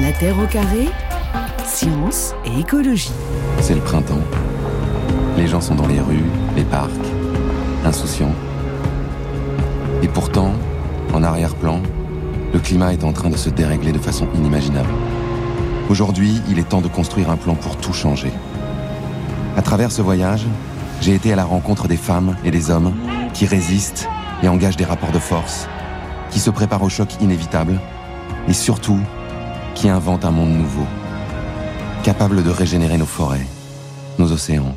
La Terre au carré, science et écologie. C'est le printemps. Les gens sont dans les rues, les parcs, insouciants. Et pourtant, en arrière-plan, le climat est en train de se dérégler de façon inimaginable. Aujourd'hui, il est temps de construire un plan pour tout changer. À travers ce voyage, j'ai été à la rencontre des femmes et des hommes qui résistent et engagent des rapports de force, qui se préparent au choc inévitable et surtout qui inventent un monde nouveau, capable de régénérer nos forêts, nos océans,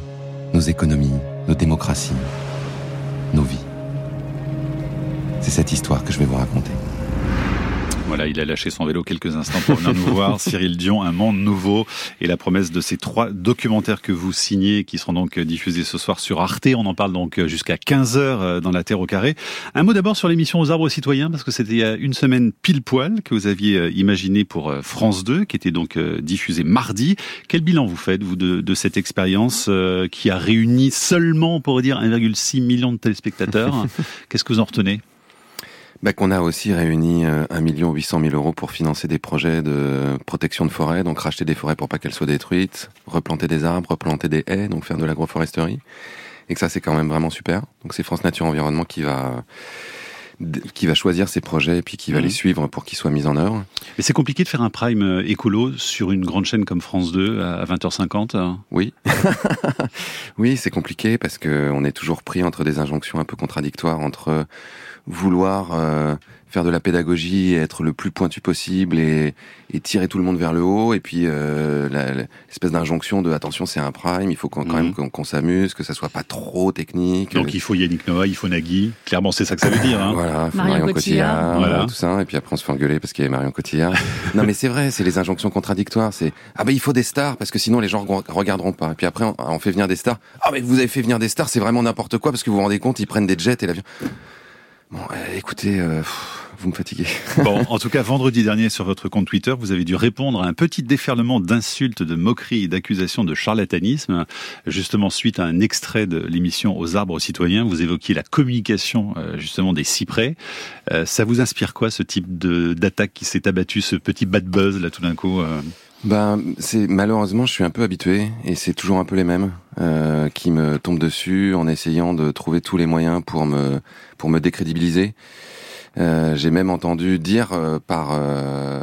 nos économies, nos démocraties, nos vies. C'est cette histoire que je vais vous raconter. Voilà, il a lâché son vélo quelques instants pour venir nous voir. Cyril Dion, Un monde nouveau et la promesse de ces trois documentaires que vous signez qui seront donc diffusés ce soir sur Arte. On en parle donc jusqu'à 15h euh, dans la Terre au carré. Un mot d'abord sur l'émission aux arbres citoyens parce que c'était il y a une semaine pile poil que vous aviez euh, imaginé pour euh, France 2 qui était donc diffusée mardi. Quel bilan vous faites vous de, de cette expérience qui a réuni seulement, pour dire, 1,6 million de téléspectateurs? Qu'est-ce que vous en retenez? Bah, qu'on a aussi réuni 1 800 000 euros pour financer des projets de protection de forêt, donc racheter des forêts pour pas qu'elles soient détruites, replanter des arbres, replanter des haies, donc faire de l'agroforesterie. Et que ça, c'est quand même vraiment super. Donc c'est France Nature Environnement qui va qui va choisir ses projets et puis qui va mhm. les suivre pour qu'ils soient mis en œuvre. Mais c'est compliqué de faire un prime euh, écolo sur une grande chaîne comme France 2 à 20h50 hein Oui. oui, c'est compliqué parce que on est toujours pris entre des injonctions un peu contradictoires entre vouloir euh, faire de la pédagogie, être le plus pointu possible et, et tirer tout le monde vers le haut. Et puis euh, l'espèce d'injonction de attention, c'est un prime, il faut quand même mhm. qu'on s'amuse, que ça soit pas trop technique. Donc il faut Yannick Noah, il faut Nagui. Clairement, c'est ça que ça veut dire. Hein. voilà, Marion, Cotillard, voilà. tout ça. Et puis après, on se fait engueuler parce qu'il y a Marion Cotillard. non, mais c'est vrai, c'est les injonctions contradictoires. C'est ah ben il faut des stars parce que sinon les gens regarderont pas. Et puis après, on, on fait venir des stars. Ah mais vous avez fait venir des stars, c'est vraiment n'importe quoi parce que vous vous rendez compte, ils prennent des jets et l'avion. Bon, euh, écoutez, euh, vous me fatiguez. bon, en tout cas, vendredi dernier, sur votre compte Twitter, vous avez dû répondre à un petit déferlement d'insultes, de moqueries et d'accusations de charlatanisme. Justement, suite à un extrait de l'émission Aux arbres citoyens, vous évoquiez la communication, euh, justement, des cyprès. ça vous inspire quoi, ce type d'attaque qui s'est abattu, ce petit bad buzz, là, tout d'un coup ben, c'est malheureusement, je suis un peu habitué et c'est toujours un peu les mêmes euh, qui me tombent dessus en essayant de trouver tous les moyens pour me pour me décrédibiliser. Euh, J'ai même entendu dire euh, par euh,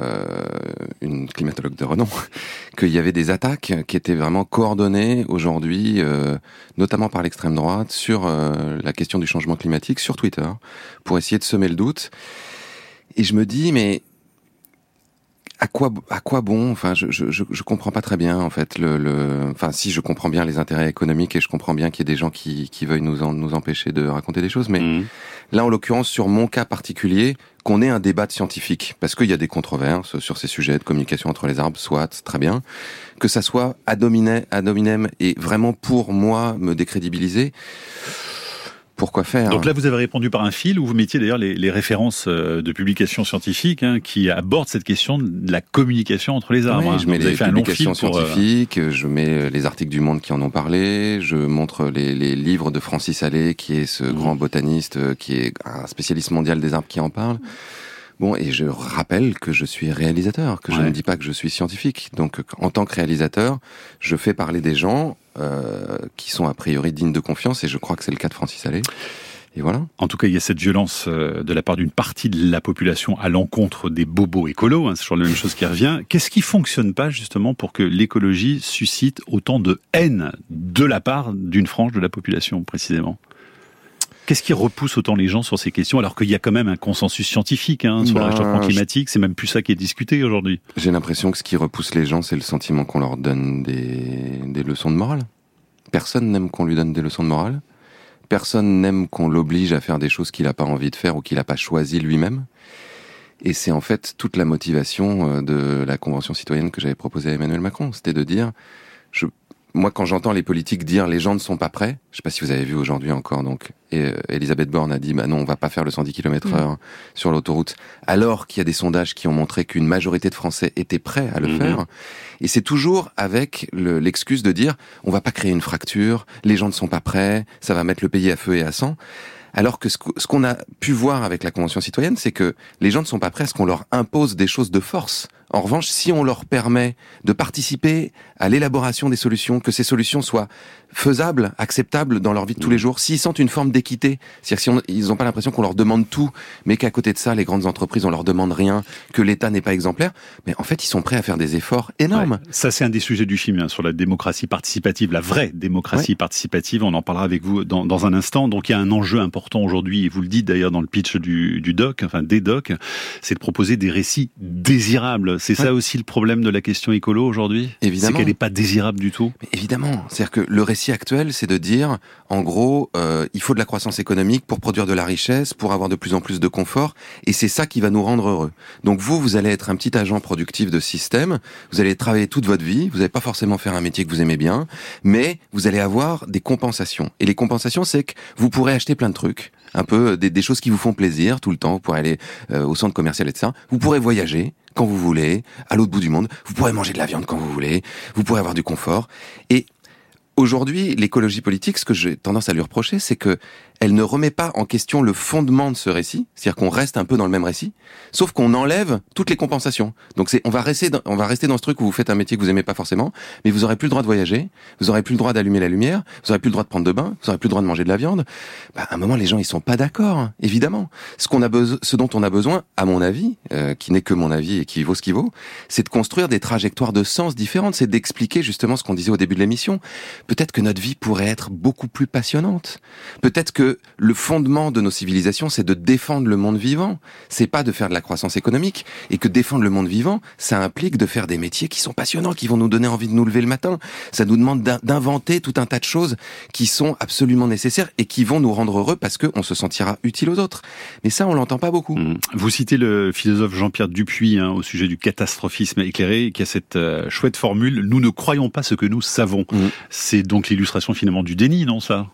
une climatologue de renom qu'il y avait des attaques qui étaient vraiment coordonnées aujourd'hui, euh, notamment par l'extrême droite, sur la question du changement climatique sur Twitter, pour essayer de semer le doute. Et je me dis, mais à quoi à quoi bon? Enfin, je, je je comprends pas très bien en fait le, le enfin si je comprends bien les intérêts économiques et je comprends bien qu'il y ait des gens qui qui veuillent nous en, nous empêcher de raconter des choses, mais mmh. là en l'occurrence sur mon cas particulier, qu'on ait un débat de scientifique parce qu'il y a des controverses sur ces sujets de communication entre les arbres, soit très bien, que ça soit ad hominem et vraiment pour moi me décrédibiliser pourquoi faire Donc là, vous avez répondu par un fil où vous mettiez d'ailleurs les, références euh, de publications scientifiques hein, qui abordent cette question de la communication entre les arbres. Hein. Je mets les publications euh, scientifiques, je mets les articles du Monde qui en ont parlé, je montre les, livres de Francis Allais, qui est ce mmh. grand botaniste, euh, qui est un spécialiste mondial des arbres qui en parle. Bon, et je rappelle que je suis réalisateur, que je ne dis pas que je suis scientifique. Donc, en tant que réalisateur, je fais parler des gens euh, qui sont a priori dignes de confiance, et je crois que c'est le cas de Francis Allais. Et voilà. En tout cas, il y a cette violence euh, de la part d'une partie de la population à l'encontre des bobos écolos. Hein, c'est toujours la même chose qui revient. Qu'est-ce qui fonctionne pas justement pour que l'écologie suscite autant de haine de la part d'une frange de la population précisément? Qu'est-ce qui repousse autant les gens sur ces questions alors qu'il y a quand même un consensus scientifique hein, sur le réchauffement climatique C'est même plus ça qui est discuté aujourd'hui. J'ai l'impression que ce qui repousse les gens, c'est le sentiment qu'on leur donne des, des leçons de morale. Personne n'aime qu'on lui donne des leçons de morale. Personne n'aime qu'on l'oblige à faire des choses qu'il n'a pas envie de faire ou qu'il n'a pas choisi lui-même. Et c'est en fait toute la motivation euh, de la Convention citoyenne que j'avais proposée à Emmanuel Macron. C'était de dire, je moi, quand j'entends les politiques dire les gens ne sont pas prêts, je sais pas si vous avez vu aujourd'hui encore, donc, et, euh, Elisabeth Borne a dit, bah non, on va pas faire le 110 km heure sur l'autoroute, alors qu'il y a des sondages qui ont montré qu'une majorité de Français étaient prêts à le mhm. faire. Et c'est toujours avec l'excuse de dire, on va pas créer une fracture, les gens ne sont pas prêts, ça va mettre le pays à feu et à sang. Alors que ce qu'on a pu voir avec la Convention citoyenne, c'est que les gens ne sont pas prêts à ce qu'on leur impose des choses de force En revanche, si on leur permet de participer à l'élaboration des solutions, que ces solutions soient faisables, acceptables dans leur vie de tous les jours, s'ils sentent une forme d'équité, c'est-à-dire s'ils n'ont pas l'impression qu'on leur demande tout, mais qu'à côté de ça, les grandes entreprises, on leur demande rien, que l'État n'est pas exemplaire, mais en fait, ils sont prêts à faire des efforts énormes. Ça, c'est un des sujets du film, hein, sur la démocratie participative, la vraie démocratie participative. On en parlera avec vous dans, dans, un instant. Donc, il y a un enjeu important aujourd'hui, et vous le dites d'ailleurs dans le pitch du, du doc, enfin des docs, c'est de proposer des récits désirables. C'est ça aussi le problème de la question écolo aujourd'hui? Évidemment. C'est qu'elle n'est pas désirable du tout mais Évidemment. C'est-à-dire que le récit actuel, c'est de dire, en gros, euh, il faut de la croissance économique pour produire de la richesse, pour avoir de plus en plus de confort, et c'est ça qui va nous rendre heureux. Donc vous, vous allez être un petit agent productif de système, vous allez travailler toute votre vie, vous n'allez pas forcément faire un métier que vous aimez bien, mais vous allez avoir des compensations. Et les compensations, c'est que vous pourrez acheter plein de trucs, un peu des, des, choses qui vous font plaisir tout le temps. Vous pourrez aller euh, au centre commercial et de ça. Vous pourrez voyager quand vous voulez, à l'autre bout du monde. Vous pourrez manger de la viande quand vous voulez. Vous pourrez avoir du confort. Et aujourd'hui, l'écologie politique, ce que j'ai tendance à lui reprocher, c'est que elle ne remet pas en question le fondement de ce récit, c'est-à-dire qu'on reste un peu dans le même récit, sauf qu'on enlève toutes les compensations. Donc c'est, on va rester, dans, on va rester dans ce truc où vous faites un métier que vous aimez pas forcément, mais vous aurez plus le droit de voyager, vous aurez plus le droit d'allumer la lumière, vous aurez plus le droit de prendre de bain, vous aurez plus le droit de manger de la viande. Bah, à un moment, les gens ils sont pas d'accord, évidemment. Ce qu'on a besoin, ce dont on a besoin, à mon avis, euh, qui n'est que mon avis et qui vaut ce qu'il vaut, c'est de construire des trajectoires de sens différentes, c'est d'expliquer justement ce qu'on disait au début de l'émission. Peut-être que notre vie pourrait être beaucoup plus passionnante. Peut-être que le fondement de nos civilisations, c'est de défendre le monde vivant. C'est pas de faire de la croissance économique. Et que défendre le monde vivant, ça implique de faire des métiers qui sont passionnants, qui vont nous donner envie de nous lever le matin. Ça nous demande d'inventer tout un tas de choses qui sont absolument nécessaires et qui vont nous rendre heureux parce qu'on se sentira utile aux autres. Mais ça, on l'entend pas beaucoup. Mmh. Vous citez le philosophe Jean-Pierre Dupuis hein, au sujet du catastrophisme éclairé, qui a cette euh, chouette formule "Nous ne croyons pas ce que nous savons". Mmh. C'est donc l'illustration finalement du déni, non ça?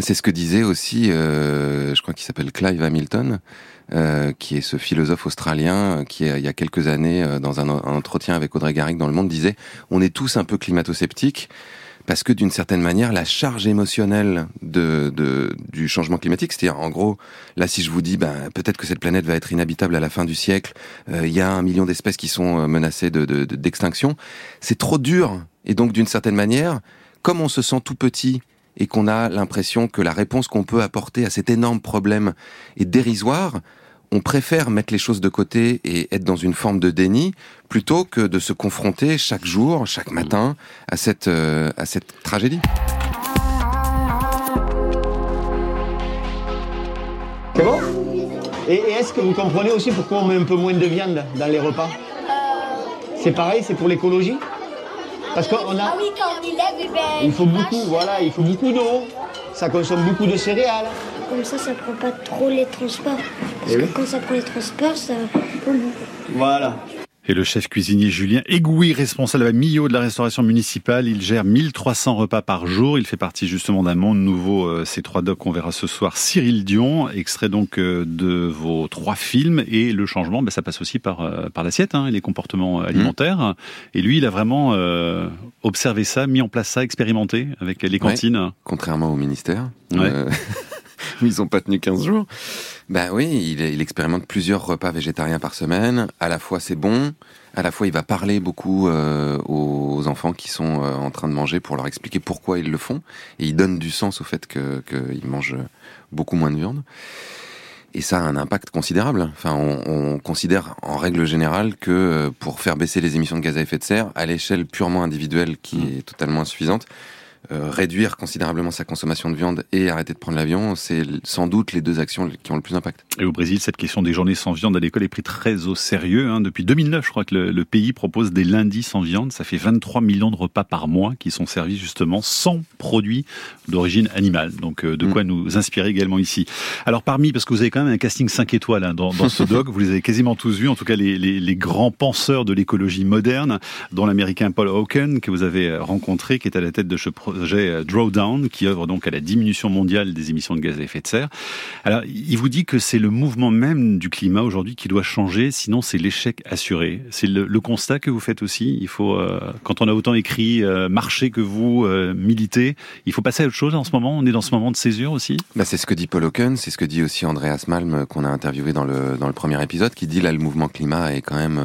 C'est ce que disait aussi, euh, je crois qu'il s'appelle Clive Hamilton, euh, qui est ce philosophe australien qui, il y a quelques années, euh, dans un, entretien avec Audrey Garrick dans Le Monde, disait on est tous un peu climato-sceptiques parce que d'une certaine manière, la charge émotionnelle de, de du changement climatique, c'est-à-dire en gros, là si je vous dis, ben, peut-être que cette planète va être inhabitable à la fin du siècle, euh, il y a un million d'espèces qui sont menacées d'extinction, de, de, c'est trop dur. Et donc d'une certaine manière, comme on se sent tout petit et qu'on a l'impression que la réponse qu'on peut apporter à cet énorme problème est dérisoire, on préfère mettre les choses de côté et être dans une forme de déni plutôt que de se confronter chaque jour, chaque matin à cette, euh, à cette tragédie. C'est bon? Et, et est-ce que vous comprenez aussi pourquoi on met un peu moins de viande dans les repas? C'est pareil, c'est pour l'écologie? Parce qu'on a. Ah oui, quand on y lève, eh ben, Il faut beaucoup, voilà, il faut beaucoup d'eau. Ça consomme beaucoup de céréales. Comme ça, ça prend pas trop les transports. Parce Eh que oui. quand ça prend les transports, ça pollue. Voilà. Et le chef cuisinier Julien Égouy, responsable à Millau de la restauration municipale, il gère 1300 repas par jour. Il fait partie justement d'un monde nouveau. euh, Ces trois docs, on verra ce soir Cyril Dion, extrait donc euh, de vos trois films. Et le changement, ben, ça passe aussi par, euh, par l'assiette hein, et les comportements alimentaires. Et lui, il a vraiment euh, observé ça, mis en place ça, expérimenté avec les cantines. Contrairement au ministère. Ouais. Euh, où ils ont pas tenu 15 jours. Ben oui, il, il expérimente plusieurs repas végétariens par semaine. À la fois c'est bon, à la fois il va parler beaucoup euh, aux enfants qui sont euh, en train de manger pour leur expliquer pourquoi ils le font. Et il donne du sens au fait que qu'ils mangent beaucoup moins de viande. Et ça a un impact considérable. Enfin, on, on considère en règle générale que euh, pour faire baisser les émissions de gaz à effet de serre, à l'échelle purement individuelle qui est totalement insuffisante, réduire considérablement sa consommation de viande et arrêter de prendre l'avion, c'est sans doute les deux actions qui ont le plus d'impact. Et au Brésil, cette question des journées sans viande à l'école est prise très au sérieux. Hein. Depuis 2009, je crois que le, le, pays propose des lundis sans viande. Ça fait 23 millions de repas par mois qui sont servis justement sans produits d'origine animale. Donc euh, de quoi mmh. nous inspirer également ici. Alors parmi, parce que vous avez quand même un casting 5 étoiles hein, dans, dans, ce doc, vous les avez quasiment tous vus, en tout cas les, les, les grands penseurs de l'écologie moderne, dont l'américain Paul Hawken, que vous avez rencontré, qui est à la tête de ce projet Drawdown, qui œuvre donc à la diminution mondiale des émissions de gaz à effet de serre. Alors, il vous dit que c'est le mouvement même du climat aujourd'hui qui doit changer, sinon c'est l'échec assuré. C'est le, le, constat que vous faites aussi. Il faut, euh, quand on a autant écrit euh, marcher que vous euh, militez, il faut passer à autre chose en ce moment. On est dans ce moment de césure aussi. Bah, c'est ce que dit Paul Hawken, c'est ce que dit aussi Andreas Malm qu'on a interviewé dans le dans le premier épisode, qui dit là le mouvement climat est quand même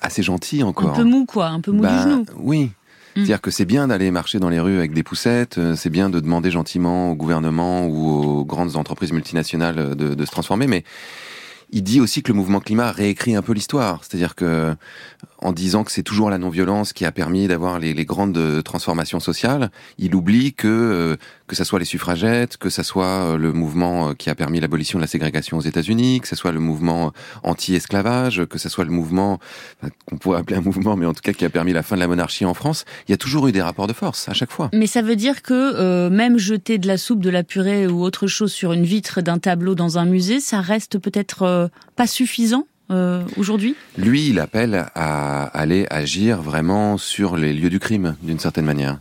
assez gentil encore. Un peu mou, quoi, un peu mou Bah, du genou. Oui. C'est-à-dire que c'est bien d'aller marcher dans les rues avec des poussettes, euh, c'est bien de demander gentiment au gouvernement ou aux grandes entreprises multinationales de, de se transformer, mais il dit aussi que le mouvement climat réécrit un peu l'histoire. C'est-à-dire que, en disant que c'est toujours la non-violence qui a permis d'avoir les, grandes euh, transformations sociales, il oublie que euh, que ça soit les suffragettes, que ça soit euh, le mouvement qui a permis l'abolition de la ségrégation aux États-Unis, que ça soit le mouvement anti-esclavage, que ça soit le mouvement qu'on pourrait appeler un mouvement, mais en tout cas qui a permis la fin de la monarchie en France. Il y a toujours eu des rapports de force à chaque fois. Mais ça veut dire que même jeter de la soupe, de la purée ou autre chose sur une vitre d'un tableau dans un musée, ça reste peut-être pas suffisant euh, aujourd'hui? Lui, il appelle à aller agir vraiment sur les lieux du crime, d'une certaine manière.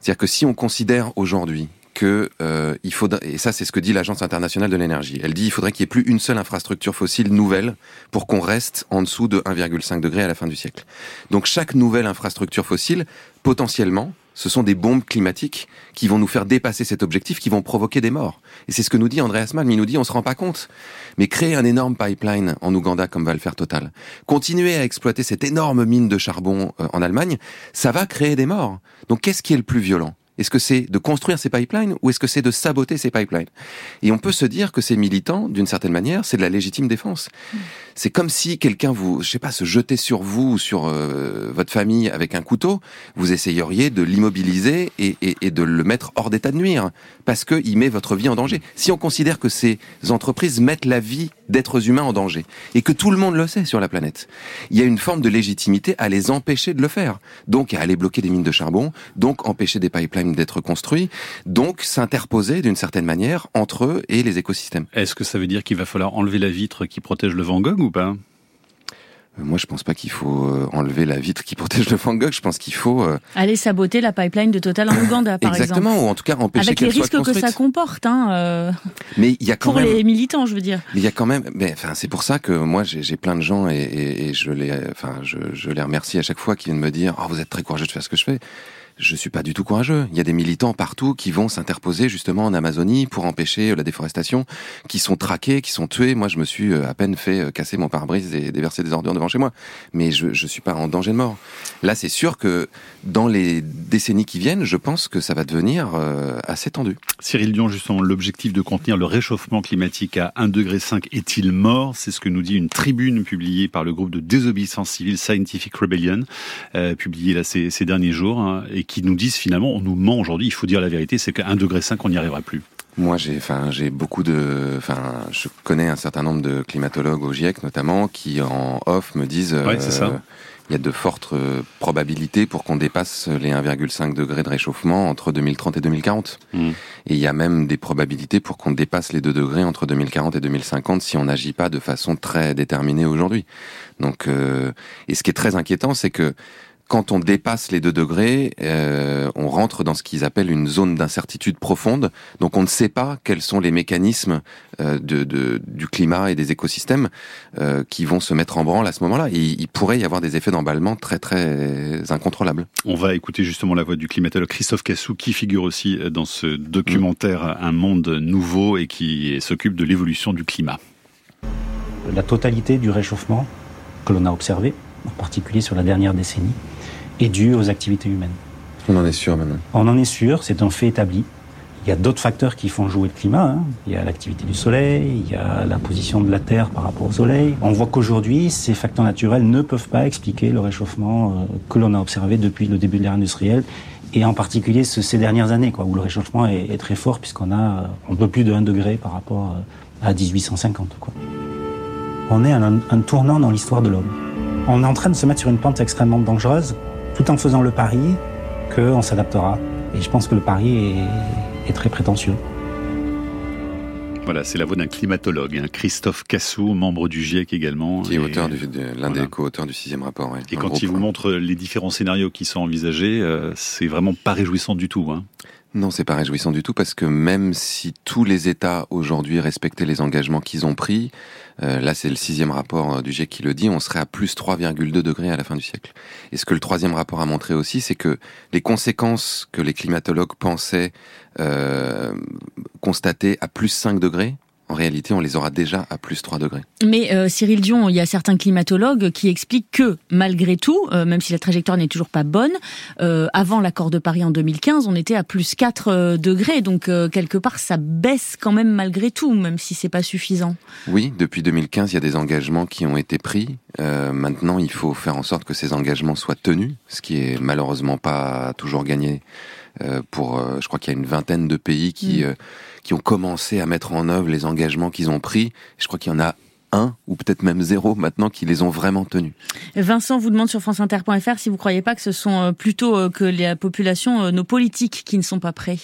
C'est-à-dire que si on considère aujourd'hui que euh, il faut et ça c'est ce que dit l'agence internationale de l'énergie. Elle dit il faudrait qu'il y ait plus une seule infrastructure fossile nouvelle pour qu'on reste en dessous de 1,5 degré à la fin du siècle. Donc chaque nouvelle infrastructure fossile potentiellement ce sont des bombes climatiques qui vont nous faire dépasser cet objectif, qui vont provoquer des morts. Et c'est ce que nous dit Andreas Malm. Il nous dit, on se rend pas compte. Mais créer un énorme pipeline en Ouganda, comme va le faire Total, continuer à exploiter cette énorme mine de charbon euh, en Allemagne, ça va créer des morts. Donc qu'est-ce qui est le plus violent? Est-ce que c'est de construire ces pipelines ou est-ce que c'est de saboter ces pipelines? Et on peut se dire que ces militants, d'une certaine manière, c'est de la légitime défense. C'est comme si quelqu'un vous, je sais pas, se jetait sur vous ou sur euh, votre famille avec un couteau, vous essayeriez de l'immobiliser et, et, et, de le mettre hors d'état de nuire parce qu'il met votre vie en danger. Si on considère que ces entreprises mettent la vie d'êtres humains en danger et que tout le monde le sait sur la planète, il y a une forme de légitimité à les empêcher de le faire. Donc à aller bloquer des mines de charbon, donc empêcher des pipelines d'être construits, donc s'interposer d'une certaine manière entre eux et les écosystèmes. Est-ce que ça veut dire qu'il va falloir enlever la vitre qui protège le Van Gogh ou pas? Moi, je pense pas qu'il faut euh, enlever la vitre qui protège le Van Gogh. Je pense qu'il faut euh... aller saboter la pipeline de Total en Ouganda, par Exactement, exemple. ou en tout cas empêcher avec les soit risques que ça comporte. Hein, euh, Mais il y a quand pour même. les militants, je veux dire. Mais il y a quand même. Mais enfin, c'est pour ça que moi, j'ai j'ai plein de gens et, et, et je les, enfin, je, je les remercie à chaque fois qui viennent me dire, oh, vous êtes très courageux de faire ce que je fais je suis pas du tout courageux. Il y a des militants partout qui vont s'interposer justement en Amazonie pour empêcher la déforestation, qui sont traqués, qui sont tués. Moi, je me suis à peine fait casser mon pare-brise et déverser des ordures devant chez moi. Mais je, je suis pas en danger de mort. Là, c'est sûr que dans les décennies qui viennent, je pense que ça va devenir euh, assez tendu. Cyril Dion, justement, l'objectif de contenir le réchauffement climatique à 1,5 degré est-il mort? C'est ce que nous dit une tribune publiée par le groupe de désobéissance civile Scientific Rebellion, euh, publiée là ces, ces derniers jours, hein, et qui nous disent finalement, on nous ment aujourd'hui, il faut dire la vérité, c'est qu'à 1,5 degré, on n'y arrivera plus. Moi, j'ai, enfin, j'ai beaucoup de, enfin, je connais un certain nombre de climatologues au GIEC notamment qui en off me disent, ouais. Euh, il y a de fortes probabilités pour qu'on dépasse les 1,5 degrés de réchauffement entre 2030 et 2040. Mmh. Et il y a même des probabilités pour qu'on dépasse les 2 degrés entre 2040 et 2050 si on n'agit pas de façon très déterminée aujourd'hui. Donc, euh, et ce qui est très inquiétant, c'est que quand on dépasse les 2 degrés, euh, on rentre dans ce qu'ils appellent une zone d'incertitude profonde. Donc on ne sait pas quels sont les mécanismes euh, de, de, du climat et des écosystèmes euh, qui vont se mettre en branle à ce moment-là. Et il pourrait y avoir des effets d'emballement très très incontrôlables. On va écouter justement la voix du climatologue Christophe Cassou qui figure aussi dans ce documentaire mmh. Un monde nouveau et qui s'occupe de l'évolution du climat. La totalité du réchauffement que l'on a observé, en particulier sur la dernière décennie, est due aux activités humaines. On en est sûr maintenant. On en est sûr, c'est un fait établi. Il y a d'autres facteurs qui font jouer le climat. Hein. Il y a l'activité du soleil, il y a la position de la Terre par rapport au soleil. On voit qu'aujourd'hui, ces facteurs naturels ne peuvent pas expliquer le réchauffement que l'on a observé depuis le début de l'ère industrielle et en particulier ces dernières années, quoi, où le réchauffement est, est très fort puisqu'on a un peu plus de 1 degré par rapport à 1850. Quoi. On est à un, un tournant dans l'histoire de l'homme. On est en train de se mettre sur une pente extrêmement dangereuse tout en faisant le pari qu'on s'adaptera. Et je pense que le pari est, est très prétentieux. Voilà, c'est la voix d'un climatologue, hein, Christophe Cassou, membre du GIEC également. Qui est auteur de, l'un voilà. des co-auteurs du sixième rapport. Ouais, et quand il vous montre les différents scénarios qui sont envisagés, euh, c'est vraiment pas réjouissant du tout. Hein. Non, c'est pas réjouissant du tout parce que même si tous les États aujourd'hui respectaient les engagements qu'ils ont pris, euh, là c'est le sixième rapport du GIEC qui le dit, on serait à plus 3,2 degrés à la fin du siècle. Et ce que le troisième rapport a montré aussi, c'est que les conséquences que les climatologues pensaient euh, constater à plus 5 degrés en réalité, on les aura déjà à plus 3 degrés. Mais euh, Cyril Dion, il y a certains climatologues qui expliquent que, malgré tout, euh, même si la trajectoire n'est toujours pas bonne, euh, avant l'accord de Paris en 2015, on était à plus 4 degrés. Donc, quelque part, ça baisse quand même malgré tout, même si c'est pas suffisant. Oui, depuis 2015, il y a des engagements qui ont été pris. maintenant, il faut faire en sorte que ces engagements soient tenus, ce qui est malheureusement pas toujours gagné pour, je crois qu'il y a une vingtaine de pays qui... Mm qui ont commencé à mettre en œuvre les engagements qu'ils ont pris. Je crois qu'il y en a un ou peut-être même zéro maintenant qui les ont vraiment tenus. Vincent vous demande sur franceinter.fr si vous croyez pas que ce sont euh, plutôt euh, que la population, euh, nos politiques qui ne sont pas prêts.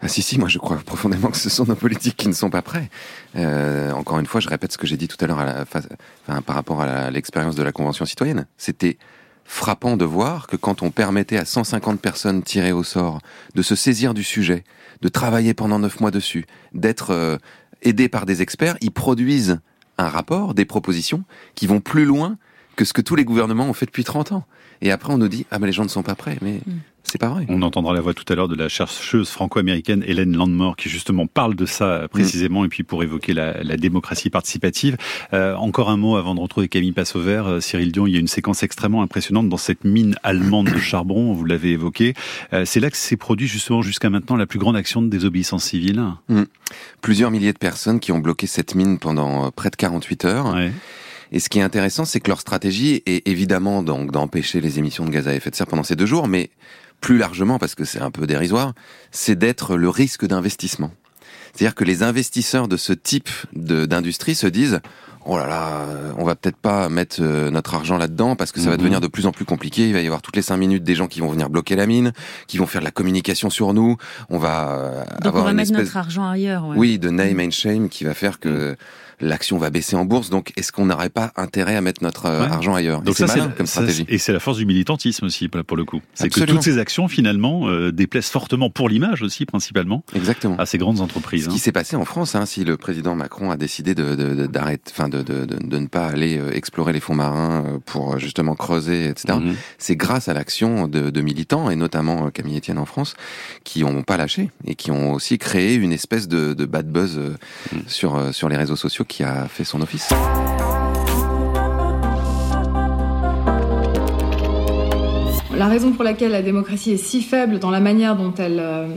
Ah si si, moi je crois profondément que ce sont nos politiques qui ne sont pas prêts. Euh, encore une fois, je répète ce que j'ai dit tout à l'heure enfin, par rapport à l'expérience de la Convention citoyenne. C'était frappant de voir que quand on permettait à 150 personnes tirées au sort de se saisir du sujet, de travailler pendant neuf mois dessus, d'être euh, aidés par des experts, ils produisent un rapport, des propositions qui vont plus loin que ce que tous les gouvernements ont fait depuis 30 ans. Et après, on nous dit, ah mais les gens ne sont pas prêts. Mais mm. C'est pas vrai. On entendra la voix tout à l'heure de la chercheuse franco-américaine Hélène Landmore qui justement parle de ça précisément mm. et puis pour évoquer la, la démocratie participative. Euh, encore un mot avant de retrouver Camille Passauvert. Euh, Cyril Dion, il y a une séquence extrêmement impressionnante dans cette mine allemande de charbon, vous l'avez évoqué. Euh, c'est là que s'est produit justement jusqu'à maintenant la plus grande action de désobéissance civile. Mm. Plusieurs milliers de personnes qui ont bloqué cette mine pendant près de 48 heures. Ouais. Et ce qui est intéressant, c'est que leur stratégie est évidemment donc d'empêcher les émissions de gaz à effet de serre pendant ces deux jours, mais plus largement, parce que c'est un peu dérisoire, c'est d'être le risque d'investissement. C'est-à-dire que les investisseurs de ce type d'industrie se disent oh là là, on va peut-être pas mettre euh, notre argent là-dedans parce que ça va mhm. devenir de plus en plus compliqué. Il va y avoir toutes les cinq minutes des gens qui vont venir bloquer la mine, qui vont faire de la communication sur nous. On va euh, Donc on va mettre notre argent ailleurs. Ouais. Oui, de name and shame qui va faire que mhm l'action va baisser en bourse. Donc, est-ce qu'on n'aurait pas intérêt à mettre notre euh, argent ailleurs? Donc c'est malin comme stratégie. et c'est la force du militantisme aussi, pour le coup. C'est que toutes ces actions, finalement, euh, déplaisent fortement pour l'image aussi, principalement. Exactement. À ces grandes entreprises. Ce qui hein. s'est passé en France, hein, si le président Macron a décidé de d'arrêter, enfin de, de, de, ne pas aller euh, explorer les fonds marins euh, pour justement creuser, etc. Mhm. C'est grâce à l'action de, de, militants et notamment Camille Etienne en France qui n'ont pas lâché et qui ont aussi créé une espèce de, de bad buzz mhm. sur sur les réseaux sociaux qui a fait son office. La raison pour laquelle la démocratie est si faible dans la manière dont elle euh,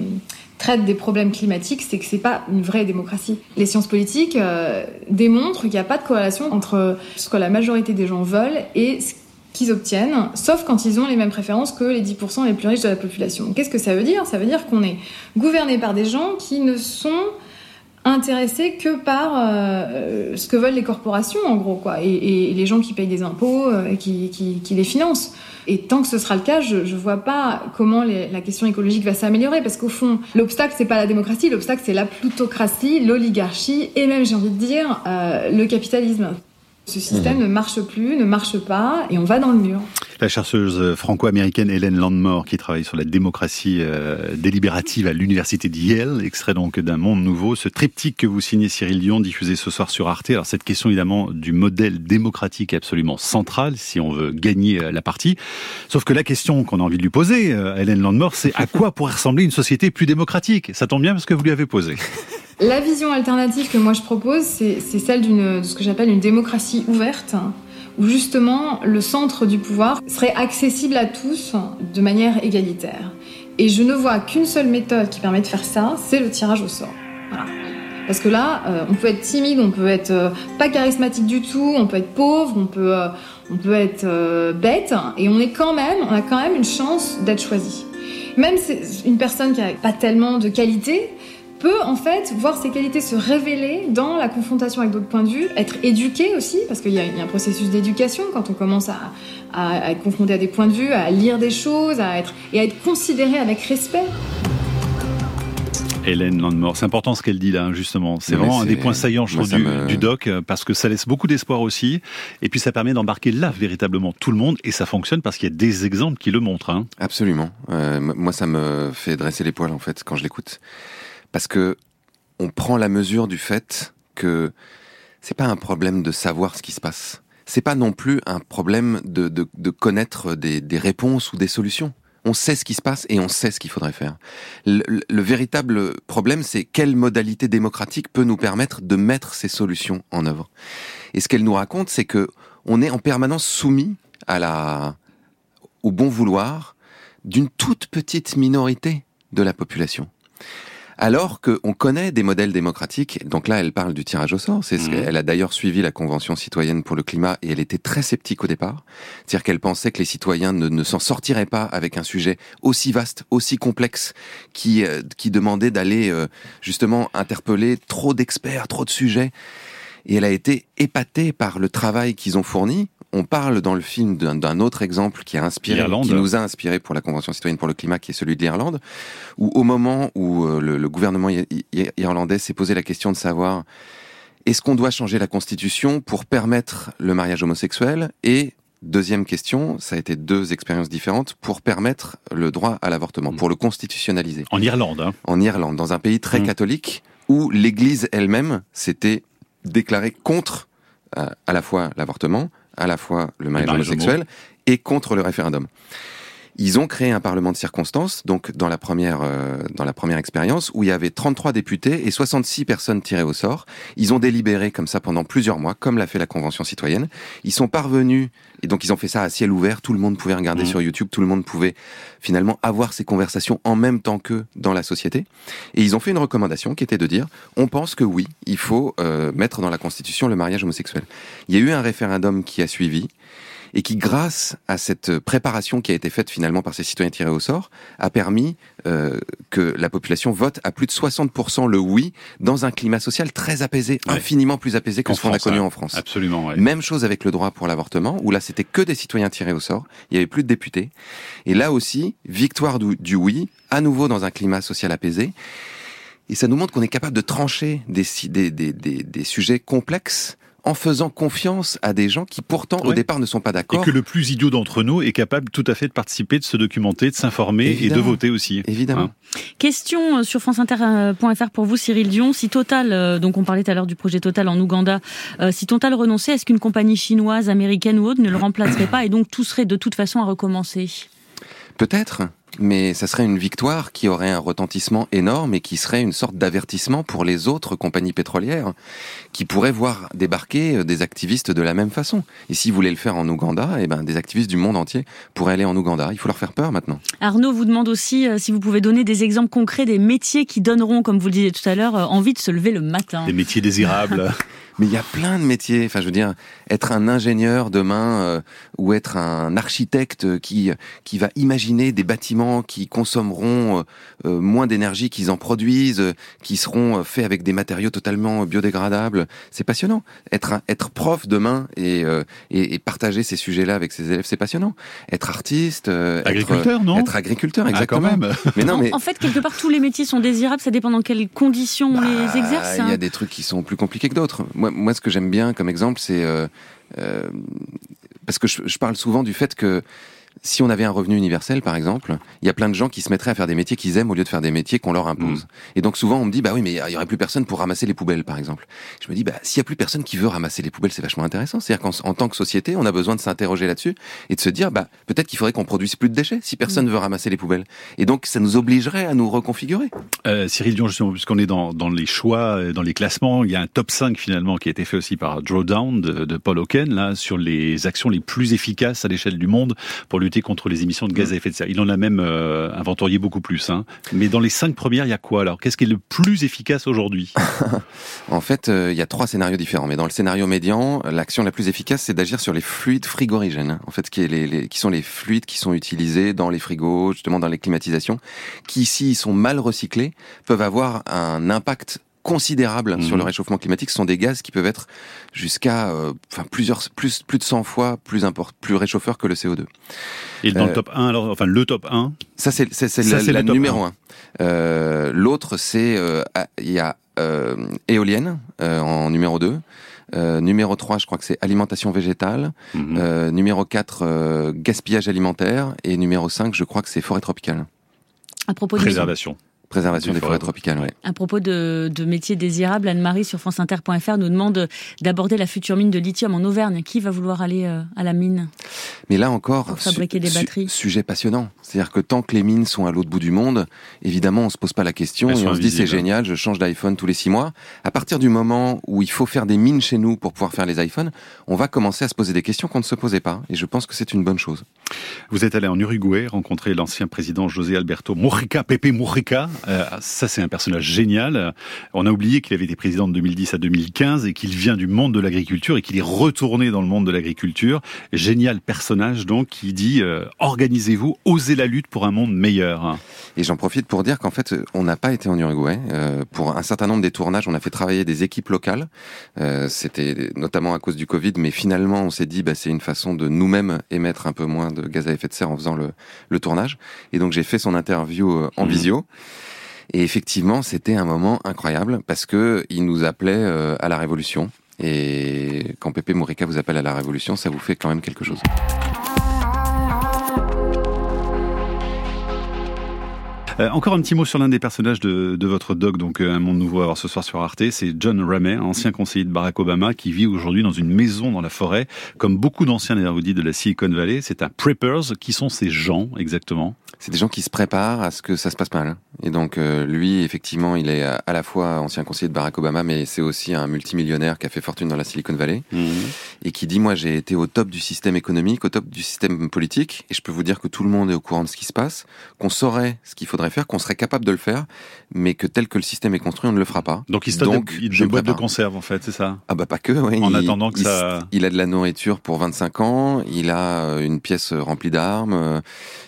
traite des problèmes climatiques, c'est que c'est pas une vraie démocratie. Les sciences politiques euh, démontrent qu'il n'y a pas de corrélation entre ce que la majorité des gens veulent et ce qu'ils obtiennent, sauf quand ils ont les mêmes préférences que les 10% les plus riches de la population. Qu'est-ce que ça veut dire? Ça veut dire qu'on est gouverné par des gens qui ne sont intéressés que par euh, ce que veulent les corporations, en gros, quoi, et, les gens qui payent des impôts, euh, et qui, qui, les financent. Et tant que ce sera le cas, je ne vois pas comment la question écologique va s'améliorer, parce qu'au fond, l'obstacle, c'est pas la démocratie, l'obstacle, c'est la plutocratie, l'oligarchie, et même, j'ai envie de dire, euh, le capitalisme. Ce système mhm. ne marche plus, ne marche pas, et on va dans le mur. La chercheuse franco-américaine Hélène Landmore, qui travaille sur la démocratie euh, délibérative à l'université de Yale, extrait donc d'un monde nouveau. Ce triptyque que vous signez, Cyril Dion, diffusé ce soir sur Arte. Alors cette question évidemment du modèle démocratique est absolument centrale si on veut gagner euh, la partie. Sauf que la question qu'on a envie de lui poser, euh, Hélène Landmore, c'est à quoi pourrait ressembler une société plus démocratique? Ça tombe bien parce que vous lui avez posé. La vision alternative que moi je propose, c'est celle de ce que j'appelle une démocratie ouverte, où justement le centre du pouvoir serait accessible à tous de manière égalitaire. Et je ne vois qu'une seule méthode qui permet de faire ça, c'est le tirage au sort. Parce que là, euh, on peut être timide, on peut être euh, pas charismatique du tout, on peut être pauvre, on peut, euh, on peut être bête, et on est quand même, on a quand même une chance d'être choisi. Même une personne qui a pas tellement de qualité, peut en fait voir ses qualités se révéler dans la confrontation avec d'autres points de vue, être éduqué aussi, parce qu'il y, a un processus d'éducation quand on commence à, à, être confronté à des points de vue, à lire des choses, à être, et à être considéré avec respect. Hélène Landmore, c'est important ce qu'elle dit là, justement. C'est vraiment un des points saillants, je trouve, du, doc, parce que ça laisse beaucoup d'espoir aussi. Et puis ça permet d'embarquer là véritablement tout le monde, et ça fonctionne parce qu'il y a des exemples qui le montrent. Hein. Absolument. Euh, moi, ça me fait dresser les poils en fait quand je l'écoute parce que on prend la mesure du fait que c'est pas un problème de savoir ce qui se passe. C'est pas non plus un problème de, connaître des, réponses ou des solutions. on sait ce qui se passe et on sait ce qu'il faudrait faire. Le, le véritable problème, c'est quelle modalité démocratique peut nous permettre de mettre ces solutions en œuvre. Et ce qu'elle nous raconte, c'est que on est en permanence soumis au bon vouloir d'une toute petite minorité de la population alors qu'on connaît des modèles démocratiques. Donc là, elle parle du tirage au sort. C'est ce Mhm. qu'elle a d'ailleurs suivi la Convention citoyenne pour le climat et elle était très sceptique au départ. C'est-à-dire qu'elle pensait que les citoyens ne, ne s'en sortiraient pas avec un sujet aussi vaste, aussi complexe, qui, euh, qui demandait d'aller euh, justement interpeller trop d'experts, trop de sujets. Et elle a été épatée par le travail qu'ils ont fourni. On parle dans le film d'un autre exemple qui a inspiré, qui nous a inspiré pour la Convention citoyenne pour le climat, qui est celui de l'Irlande, où au moment où euh, le, le gouvernement irlandais s'est posé la question de savoir est-ce qu'on doit changer la constitution pour permettre le mariage homosexuel? Et Deuxième question, ça a été deux expériences différentes pour permettre le droit à l'avortement, pour le constitutionnaliser En Irlande, hein. en Irlande, dans un pays très Mm. catholique, où l'Église elle-même s'était déclarée contre euh, à la fois l'avortement, à la fois le mariage homosexuel et contre le référendum. Ils ont créé un parlement de circonstances, donc dans la première euh, dans la première expérience où il y avait 33 députés et 66 personnes tirées au sort. Ils ont délibéré comme ça pendant plusieurs mois, comme l'a fait la Convention citoyenne. Ils sont parvenus et donc ils ont fait ça à ciel ouvert. Tout le monde pouvait regarder Mhm. sur YouTube, tout le monde pouvait finalement avoir ces conversations en même temps qu'eux dans la société. Et ils ont fait une recommandation qui était de dire on pense que oui, il faut euh, mettre dans la Constitution le mariage homosexuel. Il y a eu un référendum qui a suivi et qui, grâce à cette préparation qui a été faite finalement par ces citoyens tirés au sort, a permis euh, que la population vote à plus de 60% le oui dans un climat social très apaisé, Ouais. infiniment plus apaisé que En ce qu'on a connu ouais. en France. Absolument, ouais. Même chose avec le droit pour l'avortement, où là c'était que des citoyens tirés au sort, il y avait plus de députés. Et là aussi, victoire du, du oui, à nouveau dans un climat social apaisé. Et ça nous montre qu'on est capable de trancher des, des, des, des, des sujets complexes en faisant confiance à des gens qui pourtant au départ ne sont pas Et d'accord. que le plus idiot d'entre nous est capable tout à fait de participer, de se documenter, de s'informer et de voter aussi. Évidemment. Hein. Question euh, sur franceinter.fr pour vous, Cyril Dion. Si Total, euh, donc on parlait tout à l'heure du projet Total en Ouganda, euh, si Total renonçait, est-ce qu'une compagnie chinoise, américaine ou autre ne le remplacerait pas et donc tout serait de toute façon à recommencer? Peut-être, mais ça serait une victoire qui aurait un retentissement énorme et qui serait une sorte d'avertissement pour les autres compagnies pétrolières qui pourraient voir débarquer euh, des activistes de la même façon. Et s'ils voulaient le faire en Ouganda, eh ben, des activistes du monde entier pourraient aller en Ouganda. Il faut leur faire peur maintenant. Arnaud vous demande aussi euh, si vous pouvez donner des exemples concrets des métiers qui donneront, comme vous le disiez tout à l'heure, euh, envie de se lever le matin. Des métiers désirables. Mais il y a plein de métiers. Enfin, je veux dire, être un ingénieur demain euh, ou être un architecte qui qui va imaginer des bâtiments qui consommeront euh, euh, moins d'énergie qu'ils en produisent, euh, qui seront euh, faits avec des matériaux totalement biodégradables. C'est passionnant. Être un- être prof demain et, euh, et et partager ces sujets-là avec ses élèves, c'est passionnant. Être artiste, euh, être- Agriculteur, non Être agriculteur, Ah, exactement. quand même. Mais non, en, mais en fait, quelque part, tous les métiers sont désirables, ça dépend dans quelles conditions on les bah, exerce. Il y hein. a des trucs qui sont plus compliqués que d'autres. Moi, moi, ce que j'aime bien comme exemple, c'est euh, parce que je, je parle souvent du fait que si on avait un revenu universel, par exemple, il y a plein de gens qui se mettraient à faire des métiers qu'ils aiment au lieu de faire des métiers qu'on leur impose. Mm. Et donc souvent on me dit bah oui mais il y aurait plus personne pour ramasser les poubelles, par exemple. Je me dis bah s'il y a plus personne qui veut ramasser les poubelles, c'est vachement intéressant. C'est-à-dire qu'en en tant que société, on a besoin de s'interroger là-dessus et de se dire bah peut-être qu'il faudrait qu'on produise plus de déchets si personne Mm. veut ramasser les poubelles. Et donc ça nous obligerait à nous reconfigurer. Euh, Cyril Dion, justement, puisqu'on est dans, dans les choix, dans les classements, il y a un top 5 finalement qui a été fait aussi par Drawdown de, de Paul Hawken, là, sur les actions les plus efficaces à l'échelle du monde pour lutter contre les émissions de gaz à effet de serre. Il en a même euh, inventorié beaucoup plus. Hein. Mais dans les cinq premières, il y a quoi alors? Qu'est-ce qui est le plus efficace aujourd'hui? En fait, euh, il y a trois scénarios différents. Mais dans le scénario médian, l'action la plus efficace, c'est d'agir sur les fluides frigorigènes. En fait, qui, est les, les- qui sont les fluides qui sont utilisés dans les frigos, justement dans les climatisations, qui, s'ils sont mal recyclés, peuvent avoir un impact considérable Mhm. sur le réchauffement climatique. Ce sont des gaz qui peuvent être jusqu'à, euh, enfin plusieurs, plus plus de 100 fois plus import, plus réchauffeurs que le CO2. Et dans Euh, le top 1, alors, enfin le top 1, Ça, c'est c'est- la, numéro un. un. Euh, L'autre, c'est euh, il y a euh, éolienne euh, en numéro 2. Euh, numéro 3, je crois que c'est alimentation végétale. mhm. Euh, numéro 4, euh, gaspillage alimentaire. Et numéro 5, je crois que c'est forêt tropicale. À propos de préservation. Préservation Des forêts tropicales, ouais. À propos de, de métiers désirables, Anne-Marie sur franceinter.fr nous demande d'aborder la future mine de lithium en Auvergne. Qui va vouloir aller euh, à la mine Mais là encore, Pour fabriquer des batteries. sujet passionnant. C'est-à-dire que tant que les mines sont à l'autre bout du monde, évidemment, on se pose pas la question Elles et on se dit c'est génial, je change d'iPhone tous les six mois. À partir du moment où il faut faire des mines chez nous pour pouvoir faire les iPhones, on va commencer à se poser des questions qu'on ne se posait pas. Et je pense que c'est une bonne chose. Vous êtes allé en Uruguay rencontrer l'ancien président José Alberto Mujica, Pepe Mujica. Euh, ça, c'est un personnage génial. On a oublié qu'il avait été président de 2010 à 2015 et qu'il vient du monde de l'agriculture et qu'il est retourné dans le monde de l'agriculture. Génial personnage, donc, qui dit euh, organisez-vous, osez la lutte pour un monde meilleur. Et j'en profite pour dire qu'en fait, on n'a pas été en Uruguay. Euh, pour un certain nombre des tournages, on a fait travailler des équipes locales. Euh, C'était notamment à cause du Covid, mais finalement, on s'est dit, bah, c'est une façon de nous-mêmes émettre un peu moins de gaz à effet de serre en faisant le, le tournage. Et donc, j'ai fait son interview euh, en Mhm. visio. Et effectivement, c'était un moment incroyable parce que il nous appelait euh, à la révolution. Et quand Pepe Mourica vous appelle à la révolution, ça vous fait quand même quelque chose. Euh, encore un petit mot sur l'un des personnages de, de votre doc, donc euh, Un monde nouveau à voir ce soir sur Arte, c'est John Ramey, ancien conseiller de Barack Obama, qui vit aujourd'hui dans une maison dans la forêt, comme beaucoup d'anciens érudits de la Silicon Valley. C'est un preppers. Qui sont ces gens exactement? C'est des gens qui se préparent à ce que ça se passe mal. Et donc euh, lui, effectivement, il est à la fois ancien conseiller de Barack Obama, mais c'est aussi un multimillionnaire qui a fait fortune dans la Silicon Valley et qui dit moi j'ai été au top du système économique, au top du système politique, et je peux vous dire que tout le monde est au courant de ce qui se passe, qu'on saurait ce qu'il faudrait faire, qu'on serait capable de le faire, mais que tel que le système est construit, on ne le fera pas. Donc il stocke Donc, des, des boîtes de conserve en fait, c'est ça? Ah bah pas que, ouais. En il, attendant que il- ça- Il a de la nourriture pour 25 ans, il a euh, une pièce remplie d'armes, euh,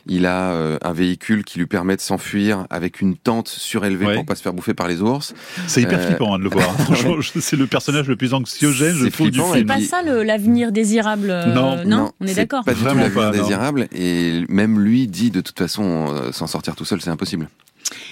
il a euh, un véhicule qui lui permet de s'enfuir avec une tente surélevée Ouais. pour pas se faire bouffer par les ours. C'est hyper Euh, flippant hein, de le voir. C'est le personnage le plus anxiogène, je C'est trouve, du flippant, film. C'est pas ça l'avenir désirable euh, Non, non, on est d'accord. Pas du tout l'avenir non. désirable. Et même lui dit de toute façon, euh, s'en sortir tout seul, c'est impossible possible.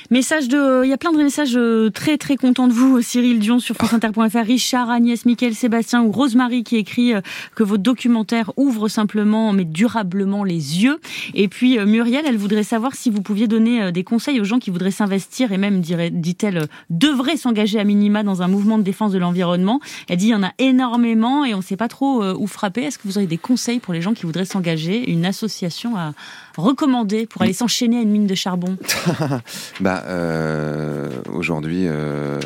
Message de, il y a plein de messages euh, très très contents de vous, Cyril Dion sur franceinter.fr, Richard, Agnès, Mickaël, Sébastien ou Rosemary qui écrit euh, que votre documentaire ouvre simplement mais durablement les yeux. Et puis euh, Muriel, elle voudrait savoir si vous pouviez donner euh, des conseils aux gens qui voudraient s'investir et même, dit-elle, euh, devraient s'engager à minima dans un mouvement de défense de l'environnement. Elle dit il y en a énormément et on ne sait pas trop euh, où frapper. Est-ce que vous avez des conseils pour les gens qui voudraient s'engager, une association à recommander pour aller s'enchaîner à une mine de charbon? Bah euh, aujourd'hui. Euh,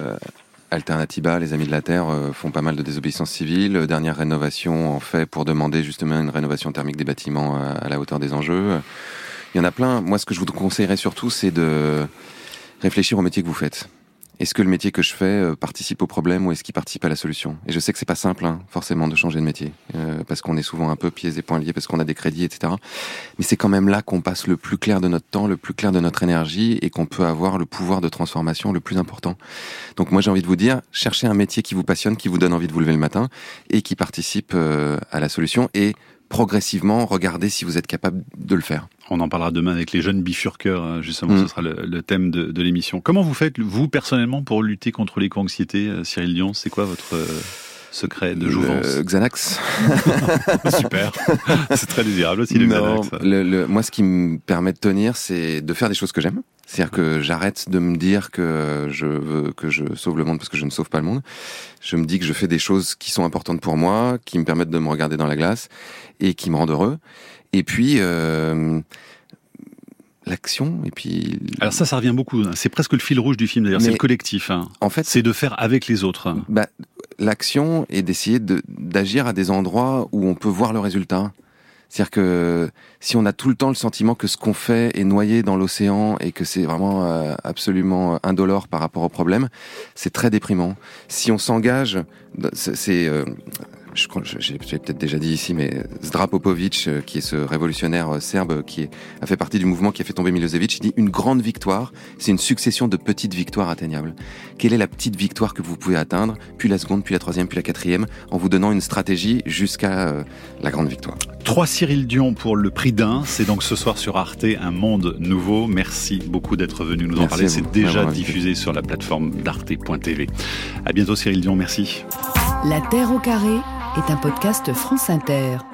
Alternativa, les Amis de la Terre, euh, font pas mal de désobéissance civile. Dernière rénovation en fait pour demander justement une rénovation thermique des bâtiments à, à la hauteur des enjeux. Il y en a plein. Moi, ce que je vous conseillerais surtout, c'est de réfléchir au métier que vous faites. Est-ce que le métier que je fais euh, participe au problème ou est-ce qu'il participe à la solution? Et je sais que c'est pas simple, hein, forcément, de changer de métier, euh, parce qu'on est souvent un peu pieds et poings liés, parce qu'on a des crédits, etc. Mais c'est quand même là qu'on passe le plus clair de notre temps, le plus clair de notre énergie, et qu'on peut avoir le pouvoir de transformation le plus important. Donc moi, j'ai envie de vous dire, cherchez un métier qui vous passionne, qui vous donne envie de vous lever le matin, et qui participe euh, à la solution, et progressivement, regardez si vous êtes capable de le faire. On en parlera demain avec les jeunes bifurqueurs, euh, justement, Mm. ce sera le, le thème de, de l'émission. Comment vous faites, vous, personnellement, pour lutter contre l'éco-anxiété, euh, Cyril Dion? C'est quoi votre euh, secret de jouvence Le Xanax. Super C'est très désirable aussi, le Non, Xanax. le- le- moi, ce qui me permet de tenir, c'est de faire des choses que j'aime. C'est-à-dire que j'arrête de me dire que je veux que je sauve le monde parce que je ne sauve pas le monde. Je me dis que je fais des choses qui sont importantes pour moi, qui me permettent de me regarder dans la glace et qui me rendent heureux. Et puis euh, l'action. Et puis Alors ça, ça revient beaucoup. hein. C'est presque le fil rouge du film, d'ailleurs. C'est le collectif. hein. en fait, C'est de faire avec les autres. bah, l'action est d'essayer de- d'agir à des endroits où on peut voir le résultat. C'est-à-dire que si on a tout le temps le sentiment que ce qu'on fait est noyé dans l'océan et que c'est vraiment euh, absolument indolore par rapport au problème, c'est très déprimant. Si on s'engage, c'est, c'est, euh, je crois, j'ai, j'ai peut-être déjà dit ici, mais Zdra Popovic, euh, qui est ce révolutionnaire euh, serbe qui a fait partie du mouvement qui a fait tomber Milosevic, il dit une grande victoire, c'est une succession de petites victoires atteignables. Quelle est la petite victoire que vous pouvez atteindre, puis la seconde, puis la troisième, puis la quatrième, en vous donnant une stratégie jusqu'à euh, la grande victoire. Trois Cyril Dion pour le prix d'un. C'est donc ce soir sur Arte, un monde nouveau. Merci beaucoup d'être venu nous en Merci parler. C'est déjà diffusé sur la plateforme d'arte.tv. À bientôt Cyril Dion, merci. La Terre au carré est un podcast France Inter.